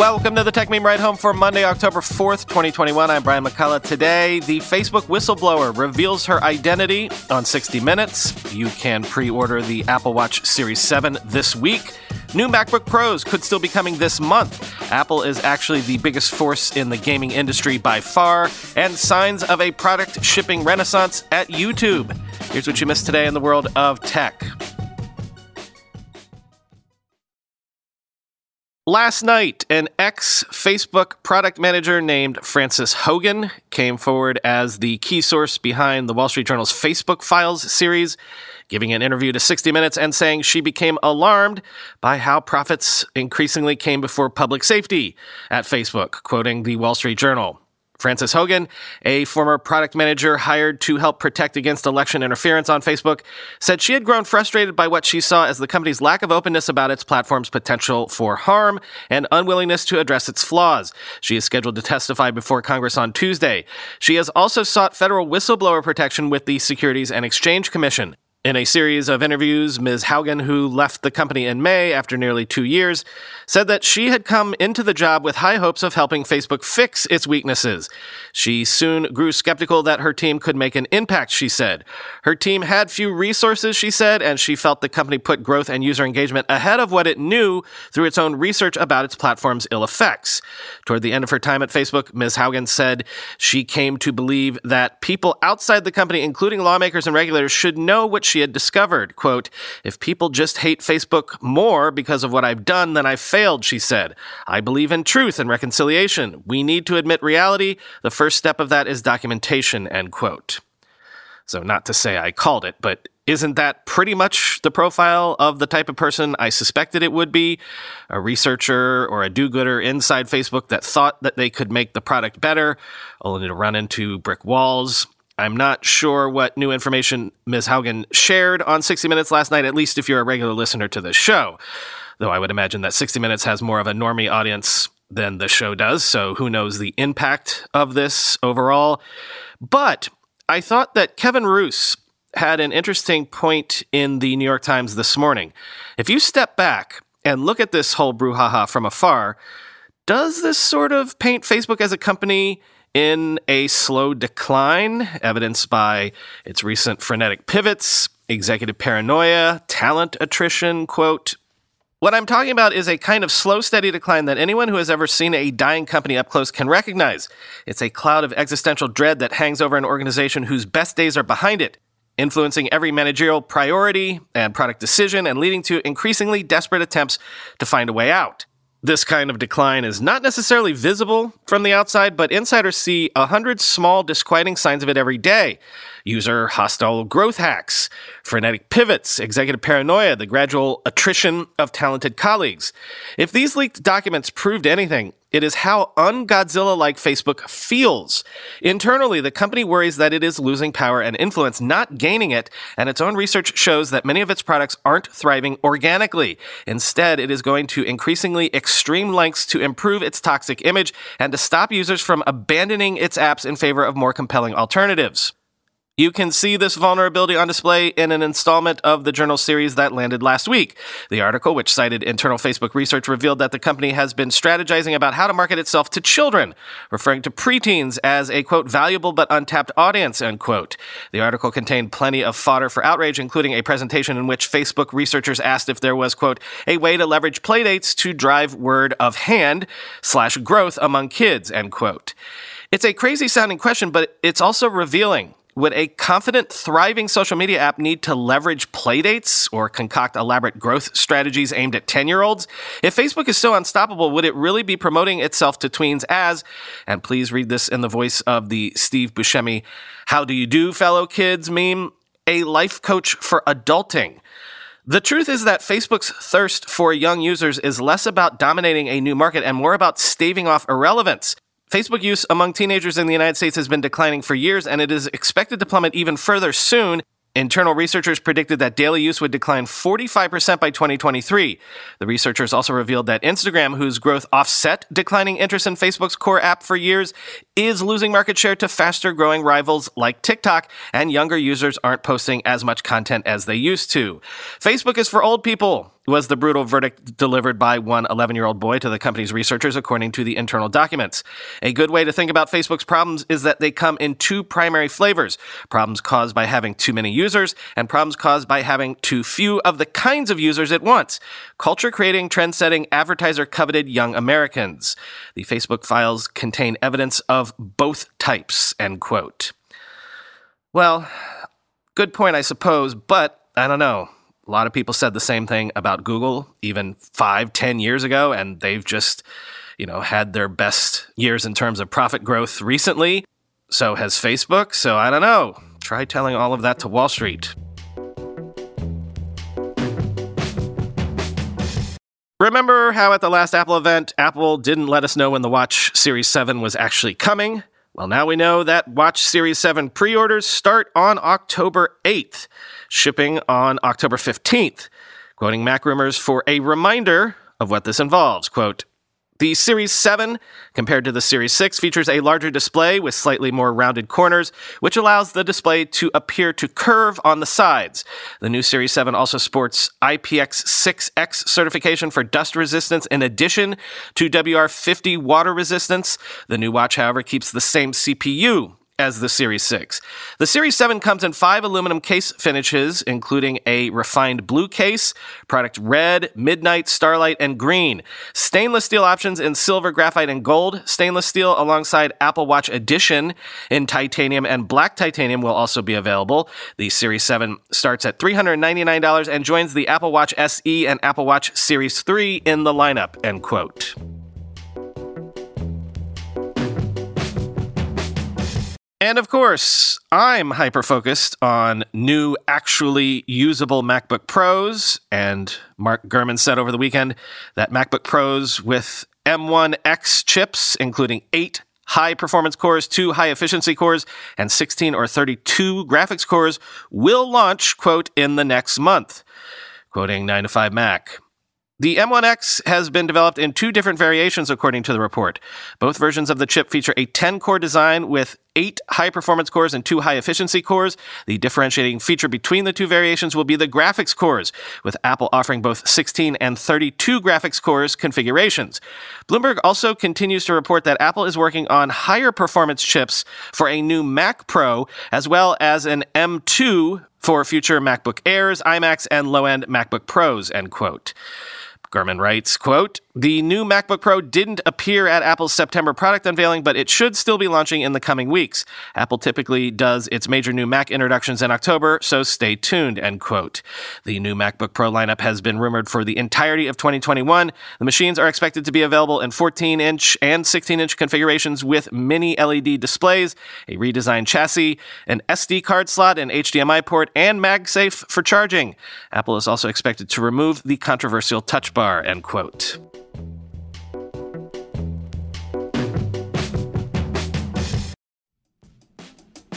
Welcome to the Techmeme Ride Home for Monday, October 4th, 2021. I'm Brian McCullough. Today, the Facebook whistleblower reveals her identity on 60 Minutes. You can pre order the Apple Watch Series 7 this week. New MacBook Pros could still be coming this month. Apple is actually the biggest force in the gaming industry by far, and signs of a product shipping renaissance at YouTube. Here's what you missed today in the world of tech. Last night, an ex Facebook product manager named Frances Haugen came forward as the key source behind the Wall Street Journal's Facebook Files series, giving an interview to 60 Minutes and saying she became alarmed by how profits increasingly came before public safety at Facebook, quoting the Wall Street Journal. Frances Haugen, a former product manager hired to help protect against election interference on Facebook, said she had grown frustrated by what she saw as the company's lack of openness about its platform's potential for harm and unwillingness to address its flaws. She is scheduled to testify before Congress on Tuesday. She has also sought federal whistleblower protection with the Securities and Exchange Commission. In a series of interviews, Ms. Haugen, who left the company in May after nearly two years, said that she had come into the job with high hopes of helping Facebook fix its weaknesses. She soon grew skeptical that her team could make an impact, she said. Her team had few resources, she said, and she felt the company put growth and user engagement ahead of what it knew through its own research about its platform's ill effects. Toward the end of her time at Facebook, Ms. Haugen said she came to believe that people outside the company, including lawmakers and regulators, should know what she had discovered. Quote, if people just hate Facebook more because of what I've done, then I've failed, she said. I believe in truth and reconciliation. We need to admit reality. The first step of that is documentation, end quote. So, not to say I called it, but isn't that pretty much the profile of the type of person I suspected it would be? A researcher or a do gooder inside Facebook that thought that they could make the product better, only to run into brick walls. I'm not sure what new information Ms. Haugen shared on 60 Minutes last night, at least if you're a regular listener to the show. Though I would imagine that 60 Minutes has more of a normie audience than the show does, so who knows the impact of this overall. But I thought that Kevin Roose had an interesting point in the New York Times this morning. If you step back and look at this whole brouhaha from afar, does this sort of paint Facebook as a company in a slow decline, evidenced by its recent frenetic pivots, executive paranoia, talent attrition, quote, what I'm talking about is a kind of slow, steady decline that anyone who has ever seen a dying company up close can recognize. It's a cloud of existential dread that hangs over an organization whose best days are behind it, influencing every managerial priority and product decision and leading to increasingly desperate attempts to find a way out. This kind of decline is not necessarily visible from the outside, but insiders see a hundred small disquieting signs of it every day. User hostile growth hacks, frenetic pivots, executive paranoia, the gradual attrition of talented colleagues. If these leaked documents proved anything, it is how un-Godzilla like Facebook feels. Internally, the company worries that it is losing power and influence, not gaining it, and its own research shows that many of its products aren't thriving organically. Instead, it is going to increasingly extreme lengths to improve its toxic image and to stop users from abandoning its apps in favor of more compelling alternatives. You can see this vulnerability on display in an installment of the journal series that landed last week. The article, which cited internal Facebook research, revealed that the company has been strategizing about how to market itself to children, referring to preteens as a quote, valuable but untapped audience, unquote. The article contained plenty of fodder for outrage, including a presentation in which Facebook researchers asked if there was, quote, a way to leverage playdates to drive word of hand slash growth among kids, end quote. It's a crazy sounding question, but it's also revealing. Would a confident, thriving social media app need to leverage playdates or concoct elaborate growth strategies aimed at 10 year olds? If Facebook is so unstoppable, would it really be promoting itself to tweens as, and please read this in the voice of the Steve Buscemi, how do you do, fellow kids meme, a life coach for adulting? The truth is that Facebook's thirst for young users is less about dominating a new market and more about staving off irrelevance. Facebook use among teenagers in the United States has been declining for years, and it is expected to plummet even further soon. Internal researchers predicted that daily use would decline 45% by 2023. The researchers also revealed that Instagram, whose growth offset declining interest in Facebook's core app for years, is losing market share to faster growing rivals like TikTok, and younger users aren't posting as much content as they used to. Facebook is for old people was the brutal verdict delivered by one 11 year old boy to the company's researchers, according to the internal documents. A good way to think about Facebook's problems is that they come in two primary flavors problems caused by having too many users, and problems caused by having too few of the kinds of users it wants. Culture creating, trend setting, advertiser coveted young Americans. The Facebook files contain evidence of both types, end quote. Well, good point, I suppose, but I don't know. A lot of people said the same thing about Google even five, ten years ago, and they've just, you know, had their best years in terms of profit growth recently. So has Facebook. So I don't know. Try telling all of that to Wall Street. Remember how at the last Apple event, Apple didn't let us know when the Watch Series 7 was actually coming? Well, now we know that Watch Series 7 pre orders start on October 8th shipping on October 15th. Quoting MacRumors for a reminder of what this involves. Quote, the Series 7, compared to the Series 6, features a larger display with slightly more rounded corners, which allows the display to appear to curve on the sides. The new Series 7 also sports IP6X certification for dust resistance in addition to WR50 water resistance. The new watch, however, keeps the same CPU as the Series 6. The Series 7 comes in five aluminum case finishes, including a refined blue case, product red, midnight, starlight, and green. Stainless steel options in silver, graphite, and gold. Stainless steel alongside Apple Watch Edition in titanium and black titanium will also be available. The Series 7 starts at $399 and joins the Apple Watch SE and Apple Watch Series 3 in the lineup, end quote. And of course, I'm hyper focused on new, actually usable MacBook Pros. And Mark Gurman said over the weekend that MacBook Pros with M1X chips, including eight high performance cores, two high efficiency cores, and 16 or 32 graphics cores, will launch, quote, in the next month. Quoting 9to5Mac. The M1X has been developed in two different variations, according to the report. Both versions of the chip feature a 10 core design with eight high performance cores and two high efficiency cores. The differentiating feature between the two variations will be the graphics cores, with Apple offering both 16 and 32 graphics cores configurations. Bloomberg also continues to report that Apple is working on higher performance chips for a new Mac Pro, as well as an M2 for future MacBook Airs, iMacs, and low-end MacBook Pros, end quote. Gurman writes, quote, the new MacBook Pro didn't appear at Apple's September product unveiling, but it should still be launching in the coming weeks. Apple typically does its major new Mac introductions in October, so stay tuned, end quote. The new MacBook Pro lineup has been rumored for the entirety of 2021. The machines are expected to be available in 14 inch and 16 inch configurations with mini LED displays, a redesigned chassis, an SD card slot, an HDMI port, and MagSafe for charging. Apple is also expected to remove the controversial touch bar, end quote.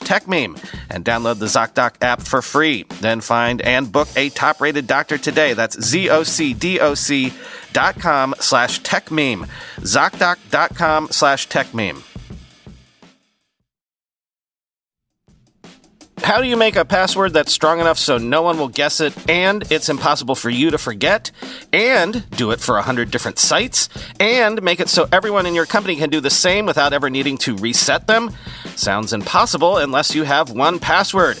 TechMeme and download the ZocDoc app for free. Then find and book a top rated doctor today. That's Z-O-C-D-O-C dot com slash TechMeme. ZocDoc.com slash TechMeme. How do you make a password that's strong enough so no one will guess it and it's impossible for you to forget? And do it for 100 different sites? And make it so everyone in your company can do the same without ever needing to reset them? Sounds impossible unless you have 1Password.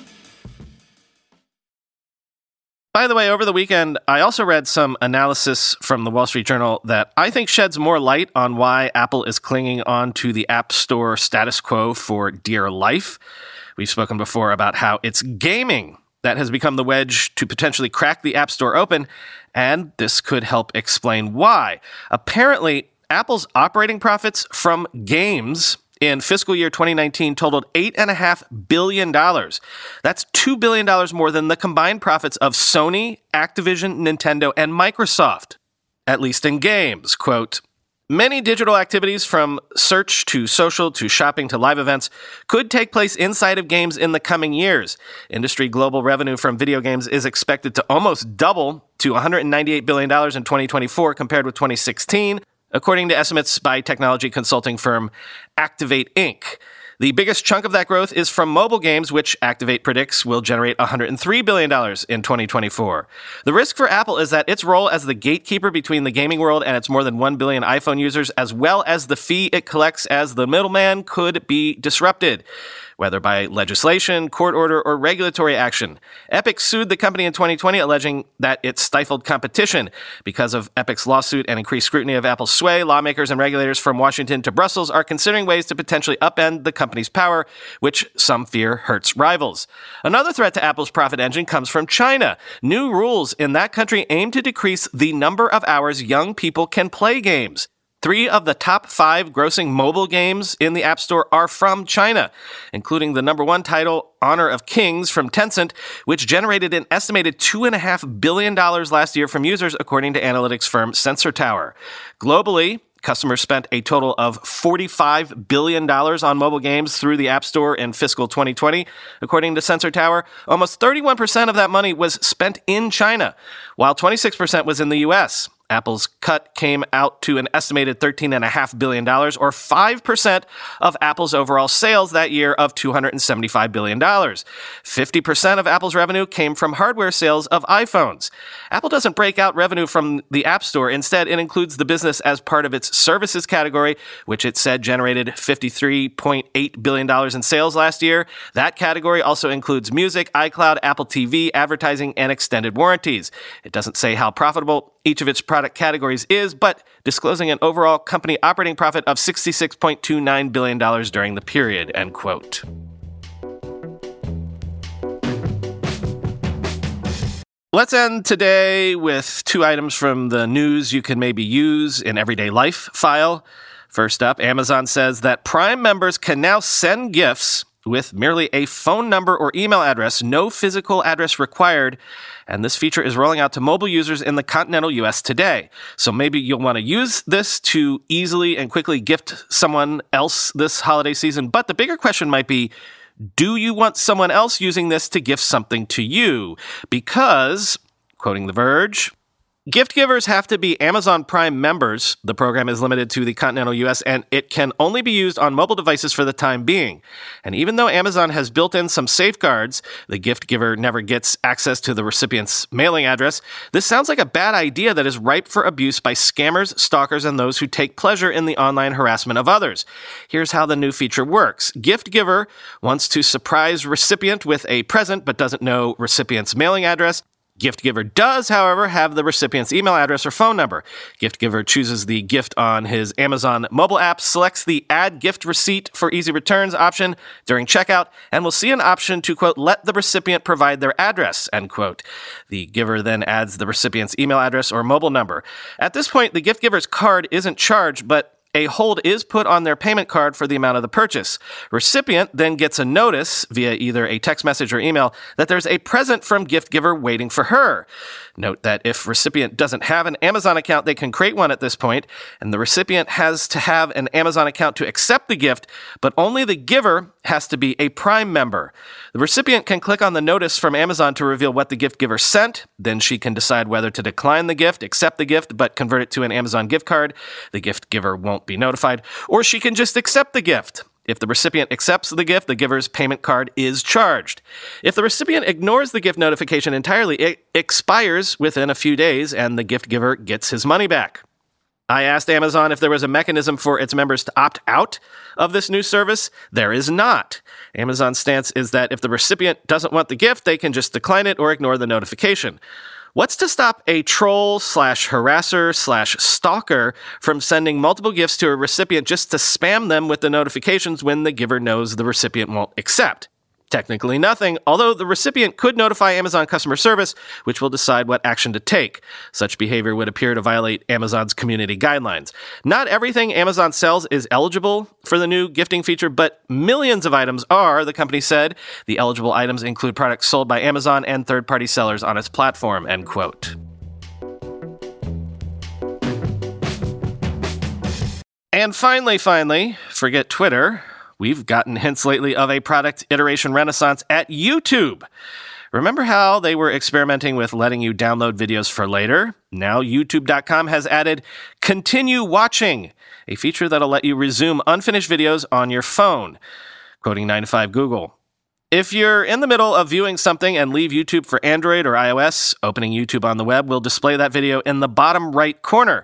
By the way, over the weekend, I also read some analysis from the Wall Street Journal that I think sheds more light on why Apple is clinging on to the App Store status quo for dear life. We've spoken before about how it's gaming that has become the wedge to potentially crack the App Store open, and this could help explain why. Apparently, Apple's operating profits from games in fiscal year 2019 totaled $8.5 billion. That's $2 billion more than the combined profits of Sony, Activision, Nintendo, and Microsoft, at least in games. Quote, Many digital activities from search to social to shopping to live events could take place inside of games in the coming years. Industry global revenue from video games is expected to almost double to $198 billion in 2024 compared with 2016, according to estimates by technology consulting firm Activate Inc. The biggest chunk of that growth is from mobile games, which Activate predicts will generate $103 billion in 2024. The risk for Apple is that its role as the gatekeeper between the gaming world and its more than 1 billion iPhone users, as well as the fee it collects as the middleman, could be disrupted whether by legislation, court order, or regulatory action. Epic sued the company in 2020, alleging that it stifled competition. Because of Epic's lawsuit and increased scrutiny of Apple's sway, lawmakers and regulators from Washington to Brussels are considering ways to potentially upend the company's power, which some fear hurts rivals. Another threat to Apple's profit engine comes from China. New rules in that country aim to decrease the number of hours young people can play games. Three of the top five grossing mobile games in the App Store are from China, including the number one title, Honor of Kings from Tencent, which generated an estimated $2.5 billion last year from users, according to analytics firm Sensor Tower. Globally, Customers spent a total of $45 billion on mobile games through the App Store in fiscal 2020. According to Sensor Tower, almost 31% of that money was spent in China, while 26% was in the US. Apple's cut came out to an estimated $13.5 billion, or 5% of Apple's overall sales that year of $275 billion. 50% of Apple's revenue came from hardware sales of iPhones. Apple doesn't break out revenue from the App Store. Instead, it includes the business as part of its services category, which it said generated $53.8 billion in sales last year. That category also includes music, iCloud, Apple TV, advertising, and extended warranties. It doesn't say how profitable each of its product categories is, but disclosing an overall company operating profit of $66.29 billion during the period, end quote. Let's end today with two items from the news you can maybe use in everyday life file. First up, Amazon says that Prime members can now send gifts with merely a phone number or email address, no physical address required. And this feature is rolling out to mobile users in the continental US today. So maybe you'll want to use this to easily and quickly gift someone else this holiday season. But the bigger question might be, do you want someone else using this to gift something to you? Because, quoting The Verge, Gift givers have to be Amazon Prime members. The program is limited to the continental US and it can only be used on mobile devices for the time being. And even though Amazon has built in some safeguards, the gift giver never gets access to the recipient's mailing address. This sounds like a bad idea that is ripe for abuse by scammers, stalkers, and those who take pleasure in the online harassment of others. Here's how the new feature works. Gift giver wants to surprise recipient with a present but doesn't know recipient's mailing address. Gift giver does, however, have the recipient's email address or phone number. Gift giver chooses the gift on his Amazon mobile app, selects the add gift receipt for easy returns option during checkout, and will see an option to quote, let the recipient provide their address, end quote. The giver then adds the recipient's email address or mobile number. At this point, the gift giver's card isn't charged, but a hold is put on their payment card for the amount of the purchase. Recipient then gets a notice via either a text message or email that there's a present from gift giver waiting for her. Note that if recipient doesn't have an Amazon account, they can create one at this point, and the recipient has to have an Amazon account to accept the gift, but only the giver has to be a Prime member. The recipient can click on the notice from Amazon to reveal what the gift giver sent. Then she can decide whether to decline the gift, accept the gift, but convert it to an Amazon gift card. The gift giver won't be notified. Or she can just accept the gift. If the recipient accepts the gift, the giver's payment card is charged. If the recipient ignores the gift notification entirely, it expires within a few days and the gift giver gets his money back. I asked Amazon if there was a mechanism for its members to opt out of this new service. There is not. Amazon's stance is that if the recipient doesn't want the gift, they can just decline it or ignore the notification. What's to stop a troll slash harasser slash stalker from sending multiple gifts to a recipient just to spam them with the notifications when the giver knows the recipient won't accept? Technically nothing, although the recipient could notify Amazon customer service, which will decide what action to take. Such behavior would appear to violate Amazon's community guidelines. Not everything Amazon sells is eligible for the new gifting feature, but millions of items are, the company said. The eligible items include products sold by Amazon and third party sellers on its platform, end quote. And finally, finally, forget Twitter we've gotten hints lately of a product iteration renaissance at YouTube. Remember how they were experimenting with letting you download videos for later? Now, YouTube.com has added Continue Watching, a feature that'll let you resume unfinished videos on your phone. Quoting 9to5Google. If you're in the middle of viewing something and leave YouTube for Android or iOS, opening YouTube on the web will display that video in the bottom right corner.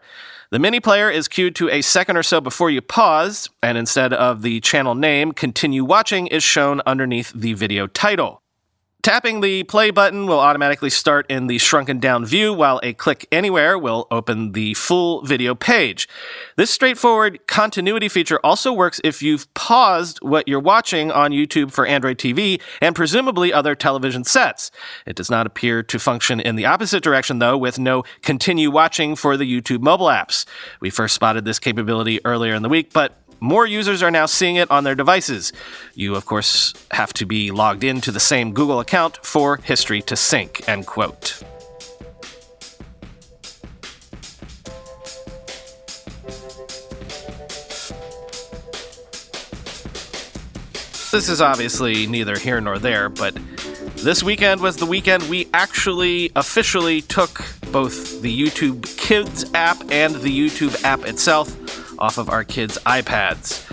The mini player is queued to a second or so before you pause, and instead of the channel name, continue watching is shown underneath the video title. Tapping the play button will automatically start in the shrunken down view, while a click anywhere will open the full video page. This straightforward continuity feature also works if you've paused what you're watching on YouTube for Android TV and presumably other television sets. It does not appear to function in the opposite direction, though, with no continue watching for the YouTube mobile apps. We first spotted this capability earlier in the week, but more users are now seeing it on their devices. You, of course, have to be logged into the same Google account for history to sync, end quote. This is obviously neither here nor there, but this weekend was the weekend we actually officially took both the YouTube Kids app and the YouTube app itself off of our kids' iPads.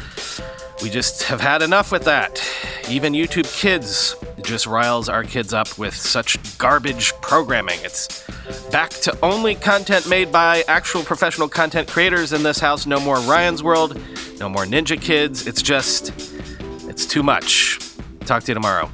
We just have had enough with that. Even YouTube Kids just riles our kids up with such garbage programming. It's back to only content made by actual professional content creators in this house. No more Ryan's World, no more Ninja Kids. It's just, it's too much. Talk to you tomorrow.